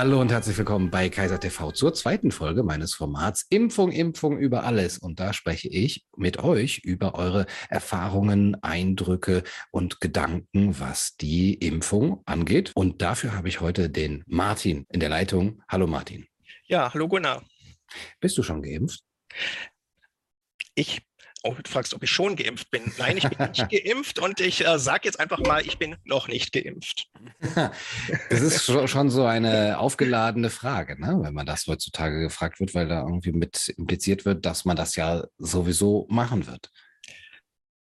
Hallo und herzlich willkommen bei Kaiser TV zur zweiten Folge meines Formats Impfung, Impfung über alles. Und da spreche ich mit euch über eure Erfahrungen, Eindrücke und Gedanken, was die Impfung angeht. Und dafür habe ich heute den Martin in der Leitung. Hallo Martin. Ja, hallo Gunnar. Bist du schon geimpft? Ich Oh, du fragst, ob ich schon geimpft bin. Nein, ich bin nicht geimpft und ich äh, sage jetzt einfach mal, ich bin noch nicht geimpft. Das ist schon so eine aufgeladene Frage, ne? wenn man das heutzutage gefragt wird, weil da irgendwie mit impliziert wird, dass man das ja sowieso machen wird.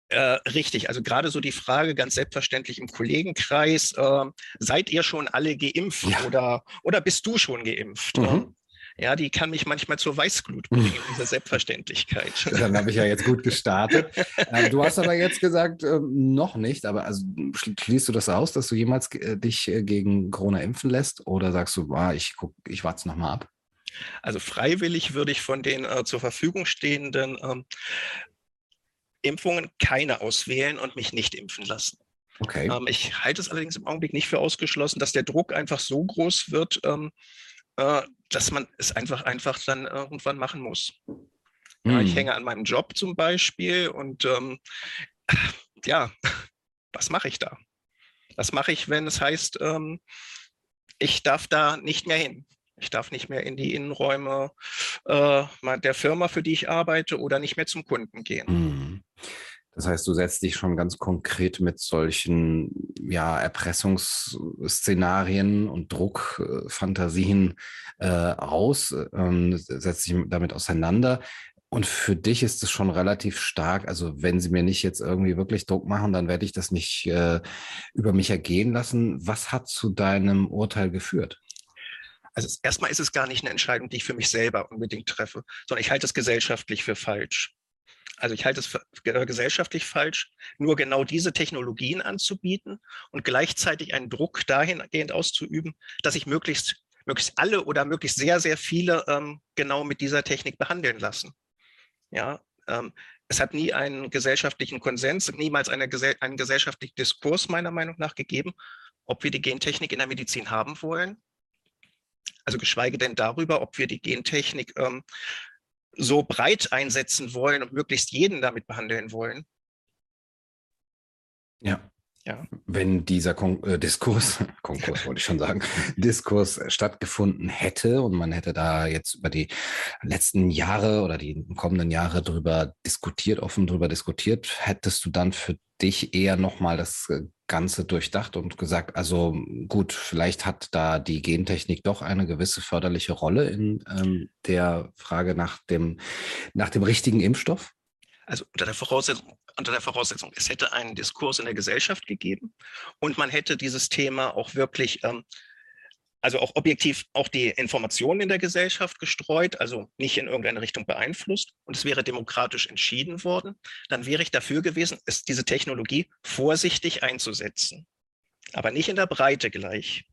Äh, richtig, also gerade so die Frage ganz selbstverständlich im Kollegenkreis, äh, seid ihr schon alle geimpft ja. oder, oder bist du schon geimpft? Mhm ja, die kann mich manchmal zur Weißglut bringen, diese Selbstverständlichkeit. Dann habe ich ja jetzt gut gestartet. Ähm, du hast aber jetzt gesagt, ähm, noch nicht, aber also schließt du das aus, dass du jemals äh, dich äh, gegen Corona impfen lässt oder sagst du, ah, ich, guck, ich warte es nochmal ab? Also freiwillig würde ich von den äh, zur Verfügung stehenden ähm, Impfungen keine auswählen und mich nicht impfen lassen. Okay. Ähm, ich halte es allerdings im Augenblick nicht für ausgeschlossen, dass der Druck einfach so groß wird, ähm, äh, dass man es einfach, einfach dann irgendwann machen muss. Ja, ich hm. hänge an meinem Job zum Beispiel und ähm, ja, was mache ich da? Was mache ich, wenn es heißt, ähm, ich darf da nicht mehr hin? Ich darf nicht mehr in die Innenräume äh, der Firma, für die ich arbeite, oder nicht mehr zum Kunden gehen. Mhm. Das heißt, du setzt dich schon ganz konkret mit solchen ja, Erpressungsszenarien und Druckfantasien äh, aus, ähm, setzt dich damit auseinander. Und für dich ist es schon relativ stark. Also wenn sie mir nicht jetzt irgendwie wirklich Druck machen, dann werde ich das nicht äh, über mich ergehen lassen. Was hat zu deinem Urteil geführt? Also erstmal ist es gar nicht eine Entscheidung, die ich für mich selber unbedingt treffe, sondern ich halte es gesellschaftlich für falsch. Also ich halte es für gesellschaftlich falsch, nur genau diese Technologien anzubieten und gleichzeitig einen Druck dahingehend auszuüben, dass ich möglichst, möglichst alle oder möglichst sehr, sehr viele ähm, genau mit dieser Technik behandeln lassen. Ja, ähm, es hat nie einen gesellschaftlichen Konsens, niemals eine, einen gesellschaftlichen Diskurs meiner Meinung nach gegeben, ob wir die Gentechnik in der Medizin haben wollen. Also geschweige denn darüber, ob wir die Gentechnik ähm, so breit einsetzen wollen und möglichst jeden damit behandeln wollen. Ja. Ja. Wenn dieser Kon äh, Diskurs, Konkurs wollte ich schon sagen, Diskurs stattgefunden hätte und man hätte da jetzt über die letzten Jahre oder die kommenden Jahre drüber diskutiert, offen drüber diskutiert, hättest du dann für dich eher nochmal das äh, Ganze durchdacht und gesagt, also gut, vielleicht hat da die Gentechnik doch eine gewisse förderliche Rolle in ähm, der Frage nach dem, nach dem richtigen Impfstoff? Also unter der Voraussetzung, unter der Voraussetzung, es hätte einen Diskurs in der Gesellschaft gegeben und man hätte dieses Thema auch wirklich ähm, also auch objektiv auch die Informationen in der Gesellschaft gestreut, also nicht in irgendeine Richtung beeinflusst und es wäre demokratisch entschieden worden, dann wäre ich dafür gewesen, es, diese Technologie vorsichtig einzusetzen, aber nicht in der Breite gleich.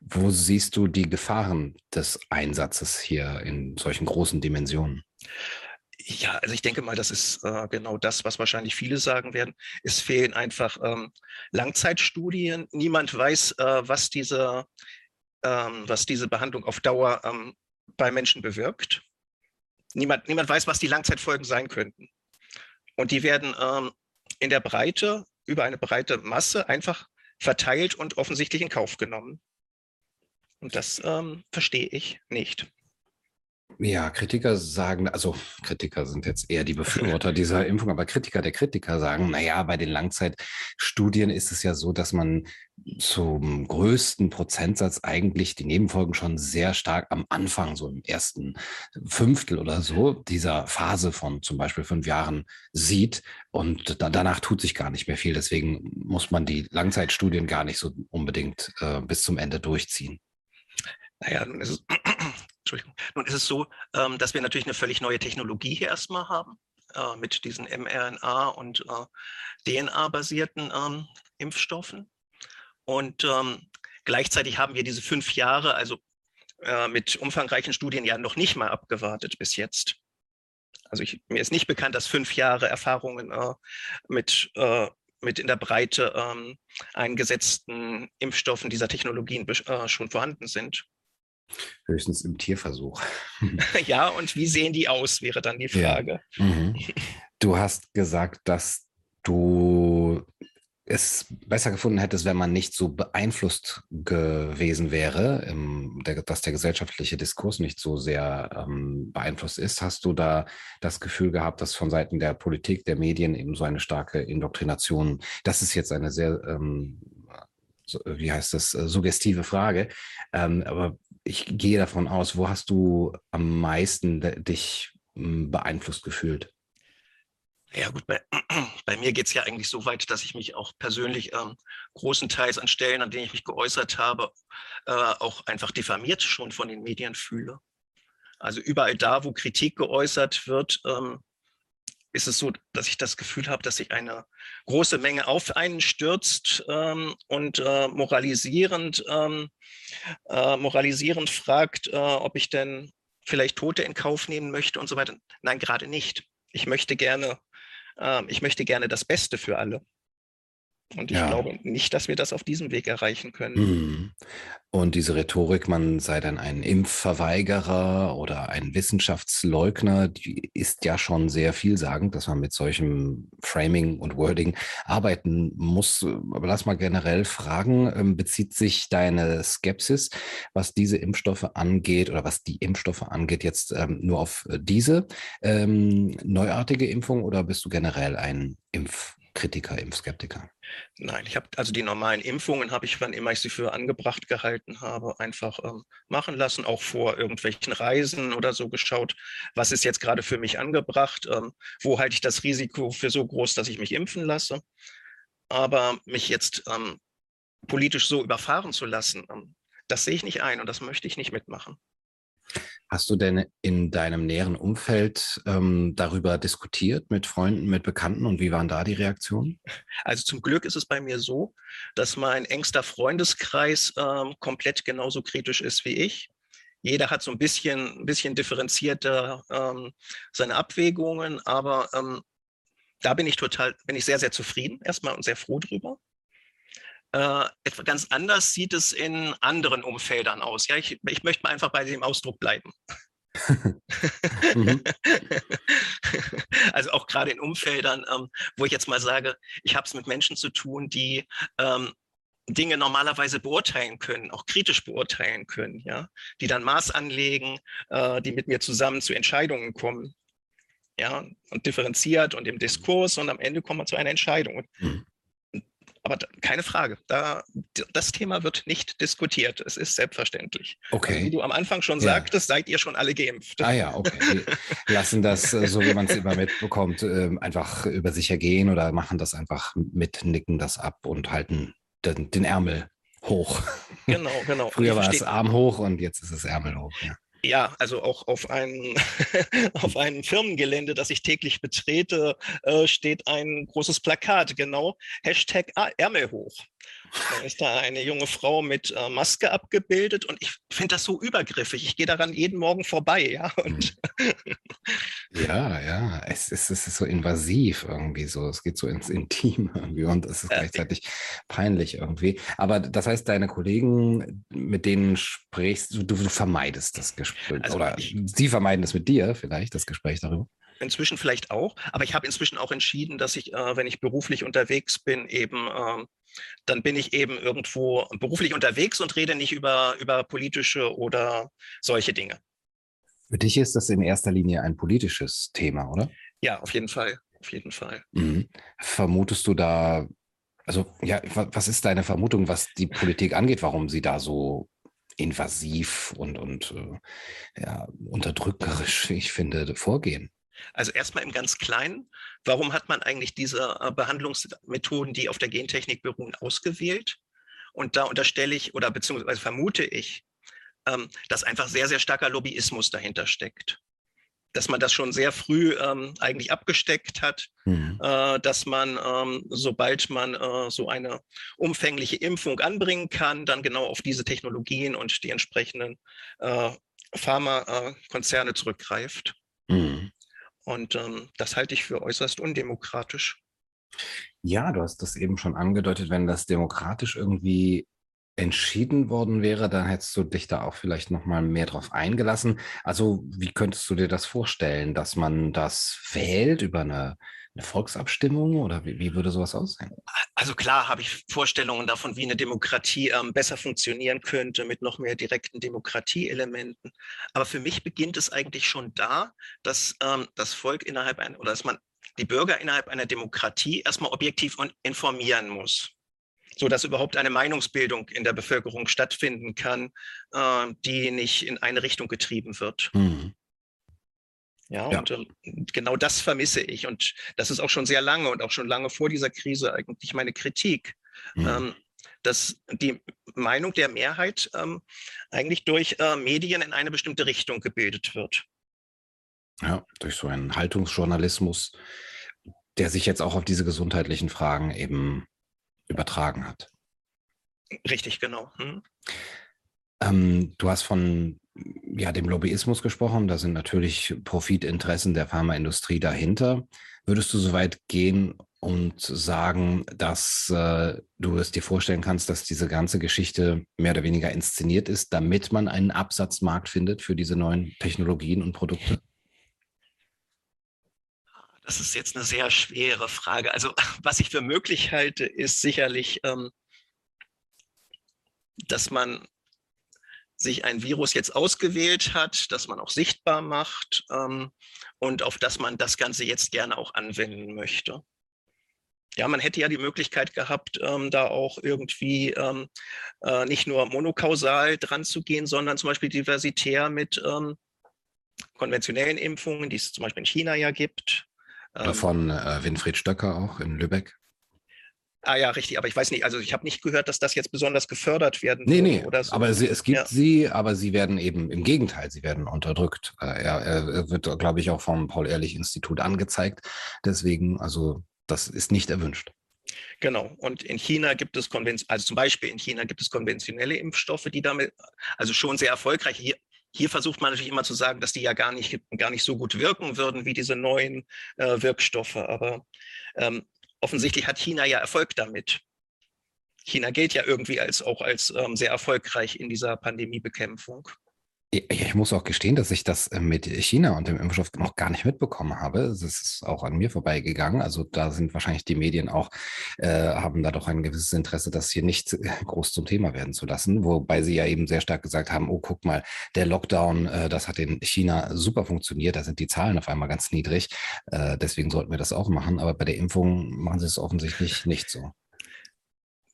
Wo siehst du die Gefahren des Einsatzes hier in solchen großen Dimensionen? Ja, also ich denke mal, das ist äh, genau das, was wahrscheinlich viele sagen werden. Es fehlen einfach ähm, Langzeitstudien. Niemand weiß, äh, was diese ähm, was diese Behandlung auf Dauer ähm, bei Menschen bewirkt. Niemand, niemand weiß, was die Langzeitfolgen sein könnten. Und die werden ähm, in der Breite, über eine breite Masse einfach verteilt und offensichtlich in Kauf genommen. Und das ähm, verstehe ich nicht. Ja, Kritiker sagen, also Kritiker sind jetzt eher die Befürworter dieser Impfung, aber Kritiker der Kritiker sagen, naja, bei den Langzeitstudien ist es ja so, dass man zum größten Prozentsatz eigentlich die Nebenfolgen schon sehr stark am Anfang, so im ersten Fünftel oder so, dieser Phase von zum Beispiel fünf Jahren sieht. Und da, danach tut sich gar nicht mehr viel. Deswegen muss man die Langzeitstudien gar nicht so unbedingt äh, bis zum Ende durchziehen. Naja, nun ist es, Entschuldigung. Nun ist es so, ähm, dass wir natürlich eine völlig neue Technologie hier erstmal haben äh, mit diesen mRNA- und äh, DNA-basierten ähm, Impfstoffen. Und ähm, gleichzeitig haben wir diese fünf Jahre, also äh, mit umfangreichen Studien ja noch nicht mal abgewartet bis jetzt. Also ich, mir ist nicht bekannt, dass fünf Jahre Erfahrungen mit mit in der Breite ähm, eingesetzten Impfstoffen dieser Technologien äh, schon vorhanden sind. Höchstens im Tierversuch. ja, und wie sehen die aus, wäre dann die Frage. Ja. Mhm. Du hast gesagt, dass du es besser gefunden hättest, wenn man nicht so beeinflusst gewesen wäre, im, der, dass der gesellschaftliche Diskurs nicht so sehr ähm, beeinflusst ist. Hast du da das Gefühl gehabt, dass von Seiten der Politik, der Medien eben so eine starke Indoktrination, das ist jetzt eine sehr, ähm, so, wie heißt das, äh, suggestive Frage, ähm, aber ich gehe davon aus, wo hast du am meisten dich hm, beeinflusst gefühlt? Ja gut, bei, bei mir geht es ja eigentlich so weit, dass ich mich auch persönlich ähm, großenteils an Stellen, an denen ich mich geäußert habe, äh, auch einfach diffamiert schon von den Medien fühle. Also überall da, wo Kritik geäußert wird, ähm, ist es so, dass ich das Gefühl habe, dass sich eine große Menge auf einen stürzt ähm, und äh, moralisierend, ähm, äh, moralisierend fragt, äh, ob ich denn vielleicht Tote in Kauf nehmen möchte und so weiter. Nein, gerade nicht. Ich möchte gerne ähm, ich möchte gerne das Beste für alle. Und ich ja. glaube nicht, dass wir das auf diesem Weg erreichen können. Mhm. Und diese Rhetorik, man sei dann ein Impfverweigerer oder ein Wissenschaftsleugner, die ist ja schon sehr vielsagend, dass man mit solchem Framing und Wording arbeiten muss. Aber lass mal generell fragen, ähm, bezieht sich deine Skepsis, was diese Impfstoffe angeht oder was die Impfstoffe angeht, jetzt ähm, nur auf diese ähm, neuartige Impfung oder bist du generell ein Impf Kritiker, Impfskeptiker? Nein, ich habe also die normalen Impfungen habe ich, wann immer ich sie für angebracht gehalten habe, einfach ähm, machen lassen, auch vor irgendwelchen Reisen oder so geschaut, was ist jetzt gerade für mich angebracht, ähm, wo halte ich das Risiko für so groß, dass ich mich impfen lasse. Aber mich jetzt ähm, politisch so überfahren zu lassen, ähm, das sehe ich nicht ein und das möchte ich nicht mitmachen. Hast du denn in deinem näheren Umfeld ähm, darüber diskutiert mit Freunden, mit Bekannten und wie waren da die Reaktionen? Also zum Glück ist es bei mir so, dass mein engster Freundeskreis ähm, komplett genauso kritisch ist wie ich. Jeder hat so ein bisschen, ein bisschen differenzierter ähm, seine Abwägungen, aber ähm, da bin ich total, bin ich sehr, sehr zufrieden erstmal und sehr froh drüber. Äh, etwas ganz anders sieht es in anderen Umfeldern aus. Ja, ich, ich möchte mal einfach bei dem Ausdruck bleiben. mhm. Also auch gerade in Umfeldern, ähm, wo ich jetzt mal sage, ich habe es mit Menschen zu tun, die ähm, Dinge normalerweise beurteilen können, auch kritisch beurteilen können, ja, die dann Maß anlegen, äh, die mit mir zusammen zu Entscheidungen kommen, ja, und differenziert und im Diskurs und am Ende kommen wir zu einer Entscheidung. Mhm. Aber da, keine Frage, da, das Thema wird nicht diskutiert. Es ist selbstverständlich. Also okay. Also, wie du am Anfang schon ja. sagtest, seid ihr schon alle geimpft. Ah ja, okay. Wir lassen das, äh, so wie man es immer mitbekommt, ähm, einfach über sich ergehen oder machen das einfach mit, nicken das ab und halten den, den Ärmel hoch. Genau, genau. Früher war es Arm hoch und jetzt ist es Ärmel hoch. Ja. Ja, also auch auf einem, auf einem Firmengelände, das ich täglich betrete, äh, steht ein großes Plakat, genau, Hashtag Ärmel hoch. Da ist da eine junge Frau mit äh, Maske abgebildet und ich finde das so übergriffig. Ich gehe daran jeden Morgen vorbei, ja. Und ja, ja, es ist, es ist so invasiv irgendwie so. Es geht so ins Intim irgendwie und es ist gleichzeitig peinlich irgendwie. Aber das heißt, deine Kollegen, mit denen sprichst du, du vermeidest das Gespräch also oder ich, sie vermeiden es mit dir vielleicht, das Gespräch darüber inzwischen vielleicht auch, aber ich habe inzwischen auch entschieden, dass ich, äh, wenn ich beruflich unterwegs bin, eben äh, dann bin ich eben irgendwo beruflich unterwegs und rede nicht über, über politische oder solche Dinge. Für dich ist das in erster Linie ein politisches Thema, oder? Ja, auf jeden Fall. Auf jeden Fall. Mhm. Vermutest du da, also ja, was ist deine Vermutung, was die Politik angeht, warum sie da so invasiv und, und äh, ja, unterdrückerisch, ich finde, vorgehen? Also erstmal im ganz Kleinen, warum hat man eigentlich diese äh, Behandlungsmethoden, die auf der Gentechnik beruhen, ausgewählt? Und da unterstelle ich oder beziehungsweise vermute ich, ähm, dass einfach sehr, sehr starker Lobbyismus dahinter steckt. Dass man das schon sehr früh ähm, eigentlich abgesteckt hat, mhm. äh, dass man, ähm, sobald man äh, so eine umfängliche Impfung anbringen kann, dann genau auf diese Technologien und die entsprechenden äh, Pharmakonzerne zurückgreift. Mhm. Und ähm, das halte ich für äußerst undemokratisch. Ja, du hast das eben schon angedeutet, wenn das demokratisch irgendwie entschieden worden wäre, dann hättest du dich da auch vielleicht noch mal mehr drauf eingelassen. Also wie könntest du dir das vorstellen, dass man das wählt über eine, eine Volksabstimmung oder wie, wie, würde sowas aussehen? Also klar habe ich Vorstellungen davon, wie eine Demokratie ähm, besser funktionieren könnte mit noch mehr direkten Demokratieelementen. Aber für mich beginnt es eigentlich schon da, dass ähm, das Volk innerhalb einer oder dass man die Bürger innerhalb einer Demokratie erstmal objektiv informieren muss so dass überhaupt eine Meinungsbildung in der Bevölkerung stattfinden kann, äh, die nicht in eine Richtung getrieben wird. Mhm. Ja, ja, und äh, genau das vermisse ich. Und das ist auch schon sehr lange und auch schon lange vor dieser Krise eigentlich meine Kritik, mhm. ähm, dass die Meinung der Mehrheit ähm, eigentlich durch äh, Medien in eine bestimmte Richtung gebildet wird. Ja, durch so einen Haltungsjournalismus, der sich jetzt auch auf diese gesundheitlichen Fragen eben übertragen hat. Richtig, genau. Hm. Ähm, du hast von ja, dem Lobbyismus gesprochen. Da sind natürlich Profitinteressen der Pharmaindustrie dahinter. Würdest du so weit gehen und sagen, dass äh, du es dir vorstellen kannst, dass diese ganze Geschichte mehr oder weniger inszeniert ist, damit man einen Absatzmarkt findet für diese neuen Technologien und Produkte? Das ist jetzt eine sehr schwere Frage. Also was ich für möglich halte, ist sicherlich, ähm, dass man sich ein Virus jetzt ausgewählt hat, das man auch sichtbar macht ähm, und auf das man das Ganze jetzt gerne auch anwenden möchte. Ja, man hätte ja die Möglichkeit gehabt, ähm, da auch irgendwie ähm, äh, nicht nur monokausal dran zu gehen, sondern zum Beispiel diversitär mit ähm, konventionellen Impfungen, die es zum Beispiel in China ja gibt, ähm, Von äh, Winfried Stöcker auch in Lübeck. Ah ja, richtig, aber ich weiß nicht, also ich habe nicht gehört, dass das jetzt besonders gefördert werden Nee, nee, oder so. aber sie, es gibt ja. sie, aber sie werden eben im Gegenteil, sie werden unterdrückt. Äh, er, er wird, glaube ich, auch vom Paul-Ehrlich-Institut angezeigt. Deswegen, also das ist nicht erwünscht. Genau. Und in China gibt es konventionelle, also zum Beispiel in China gibt es konventionelle Impfstoffe, die damit, also schon sehr erfolgreich. Hier, hier versucht man natürlich immer zu sagen, dass die ja gar nicht, gar nicht so gut wirken würden wie diese neuen äh, Wirkstoffe. Aber ähm, offensichtlich hat China ja Erfolg damit. China gilt ja irgendwie als auch als ähm, sehr erfolgreich in dieser Pandemiebekämpfung. Ich muss auch gestehen, dass ich das äh, mit China und dem Impfstoff noch gar nicht mitbekommen habe. Das ist auch an mir vorbeigegangen. Also da sind wahrscheinlich die Medien auch, äh, haben da doch ein gewisses Interesse, das hier nicht äh, groß zum Thema werden zu lassen. Wobei sie ja eben sehr stark gesagt haben, oh, guck mal, der Lockdown, äh, das hat in China super funktioniert. Da sind die Zahlen auf einmal ganz niedrig. Äh, deswegen sollten wir das auch machen. Aber bei der Impfung machen sie es offensichtlich nicht so.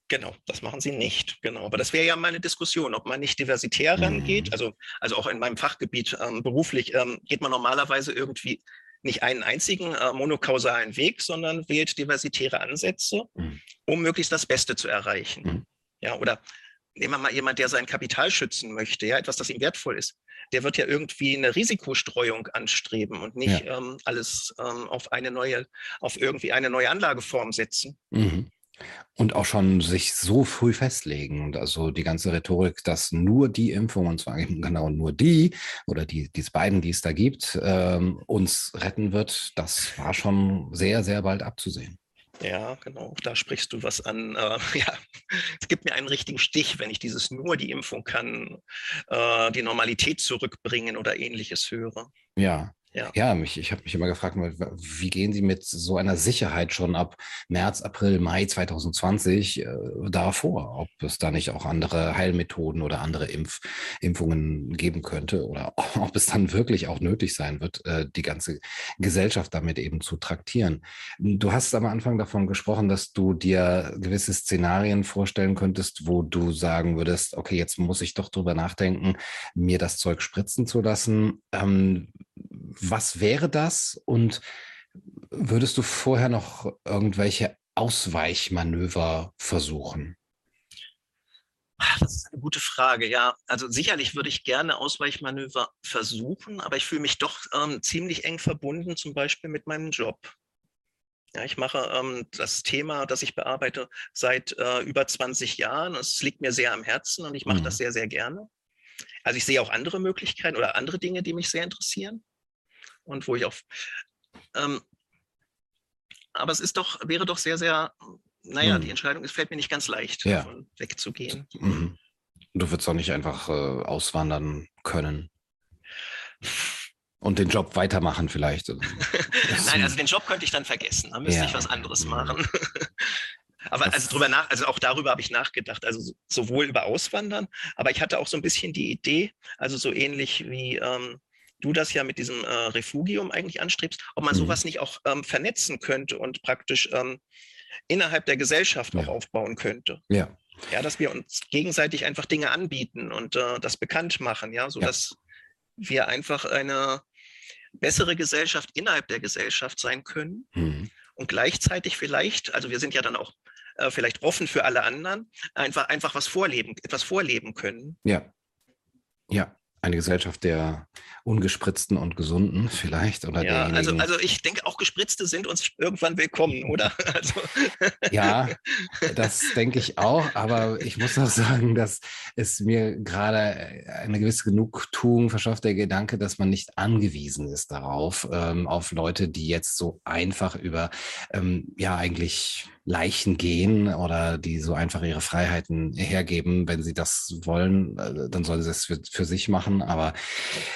Genau, das machen sie nicht. Genau, aber das wäre ja mal eine Diskussion, ob man nicht diversitär rangeht. Mhm. Also, also auch in meinem Fachgebiet ähm, beruflich ähm, geht man normalerweise irgendwie nicht einen einzigen äh, monokausalen Weg, sondern wählt diversitäre Ansätze, mhm. um möglichst das Beste zu erreichen. Mhm. Ja, oder nehmen wir mal jemand, der sein Kapital schützen möchte, ja, etwas, das ihm wertvoll ist. Der wird ja irgendwie eine Risikostreuung anstreben und nicht ja. ähm, alles ähm, auf eine neue, auf irgendwie eine neue Anlageform setzen. Mhm. Und auch schon sich so früh festlegen. Und also die ganze Rhetorik, dass nur die Impfung, und zwar eben genau nur die oder die, diese beiden, die es da gibt, ähm, uns retten wird, das war schon sehr, sehr bald abzusehen. Ja, genau. Da sprichst du was an. Äh, ja, es gibt mir einen richtigen Stich, wenn ich dieses nur die Impfung kann, äh, die Normalität zurückbringen oder ähnliches höre. Ja, ja, ja mich, ich habe mich immer gefragt, wie gehen Sie mit so einer Sicherheit schon ab März, April, Mai 2020 äh, da vor? Ob es da nicht auch andere Heilmethoden oder andere Impf Impfungen geben könnte oder ob es dann wirklich auch nötig sein wird, äh, die ganze Gesellschaft damit eben zu traktieren. Du hast am Anfang davon gesprochen, dass du dir gewisse Szenarien vorstellen könntest, wo du sagen würdest, okay, jetzt muss ich doch drüber nachdenken, mir das Zeug spritzen zu lassen. Ähm, was wäre das? Und würdest du vorher noch irgendwelche Ausweichmanöver versuchen? Das ist eine gute Frage, ja. Also sicherlich würde ich gerne Ausweichmanöver versuchen, aber ich fühle mich doch ähm, ziemlich eng verbunden, zum Beispiel mit meinem Job. Ja, ich mache ähm, das Thema, das ich bearbeite, seit äh, über 20 Jahren. Es liegt mir sehr am Herzen und ich mache mhm. das sehr, sehr gerne. Also ich sehe auch andere Möglichkeiten oder andere Dinge, die mich sehr interessieren und wo ich auch. Ähm, aber es ist doch, wäre doch sehr, sehr naja, hm. die Entscheidung, es fällt mir nicht ganz leicht, ja. davon wegzugehen. Mhm. Du würdest auch nicht einfach äh, auswandern können. Und den Job weitermachen vielleicht. Nein, also den Job könnte ich dann vergessen. Da müsste ja. ich was anderes mhm. machen. aber das also drüber nach, also auch darüber habe ich nachgedacht. Also sowohl über Auswandern, aber ich hatte auch so ein bisschen die Idee, also so ähnlich wie ähm, du das ja mit diesem äh, Refugium eigentlich anstrebst, ob man mhm. sowas nicht auch ähm, vernetzen könnte und praktisch ähm, innerhalb der Gesellschaft ja. auch aufbauen könnte. Ja. Ja, dass wir uns gegenseitig einfach Dinge anbieten und äh, das bekannt machen, ja, sodass ja. wir einfach eine bessere Gesellschaft innerhalb der Gesellschaft sein können mhm. und gleichzeitig vielleicht, also wir sind ja dann auch äh, vielleicht offen für alle anderen, einfach, einfach was vorleben, etwas vorleben können. Ja. Ja, eine Gesellschaft der ungespritzten und gesunden vielleicht oder ja, also, also ich denke auch Gespritzte sind uns irgendwann willkommen, oder? Also. Ja, das denke ich auch, aber ich muss auch sagen, dass es mir gerade eine gewisse Genugtuung verschafft, der Gedanke, dass man nicht angewiesen ist darauf, ähm, auf Leute, die jetzt so einfach über ähm, ja eigentlich Leichen gehen oder die so einfach ihre Freiheiten hergeben. Wenn sie das wollen, äh, dann sollen sie es für, für sich machen. Aber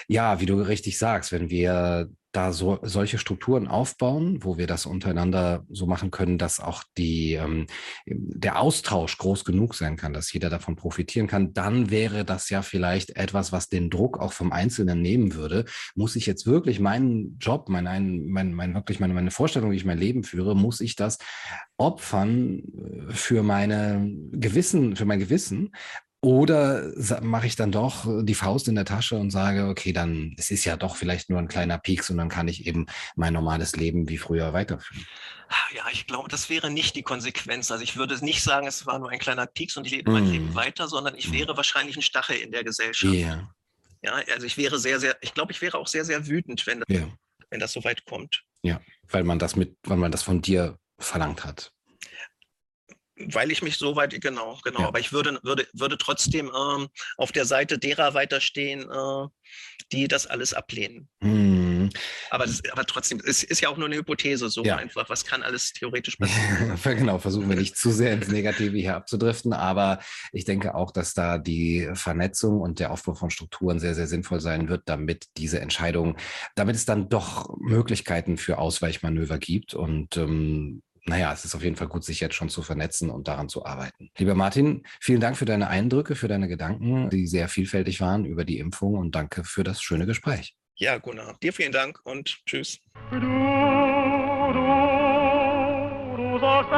ja, wie du richtig sagst, wenn wir da so solche Strukturen aufbauen, wo wir das untereinander so machen können, dass auch die, ähm, der Austausch groß genug sein kann, dass jeder davon profitieren kann, dann wäre das ja vielleicht etwas, was den Druck auch vom Einzelnen nehmen würde. Muss ich jetzt wirklich meinen Job, mein, mein, mein wirklich meine, meine Vorstellung, wie ich mein Leben führe, muss ich das opfern äh, für meine Gewissen, für mein Gewissen? Oder mache ich dann doch die Faust in der Tasche und sage, okay, dann es ist ja doch vielleicht nur ein kleiner Pieks und dann kann ich eben mein normales Leben wie früher weiterführen. Ah, ja, ich glaube, das wäre nicht die Konsequenz. Also ich würde nicht sagen, es war nur ein kleiner Pieks und ich lebe mm. mein Leben weiter, sondern ich mm. wäre wahrscheinlich ein Stachel in der Gesellschaft. Yeah. Ja, also ich wäre sehr, sehr, ich glaube, ich wäre auch sehr, sehr wütend, wenn das, yeah. wenn das so weit kommt. Ja, weil man das mit, weil man das von dir verlangt hat weil ich mich so weit, genau, genau. Ja. Aber ich würde, würde, würde trotzdem ähm, auf der Seite derer weiterstehen, äh, die das alles ablehnen. Hm. Aber, das, aber trotzdem, es ist ja auch nur eine Hypothese, so ja. einfach. Was kann alles theoretisch passieren? genau, versuchen wir nicht zu sehr ins Negative hier abzudriften. Aber ich denke auch, dass da die Vernetzung und der Aufbau von Strukturen sehr, sehr sinnvoll sein wird, damit diese Entscheidung, damit es dann doch Möglichkeiten für Ausweichmanöver gibt und ähm, naja, es ist auf jeden Fall gut, sich jetzt schon zu vernetzen und daran zu arbeiten. Lieber Martin, vielen Dank für deine Eindrücke, für deine Gedanken, die sehr vielfältig waren über die Impfung und danke für das schöne Gespräch. Ja, Gunnar, dir vielen Dank und tschüss. Du, du, du sollst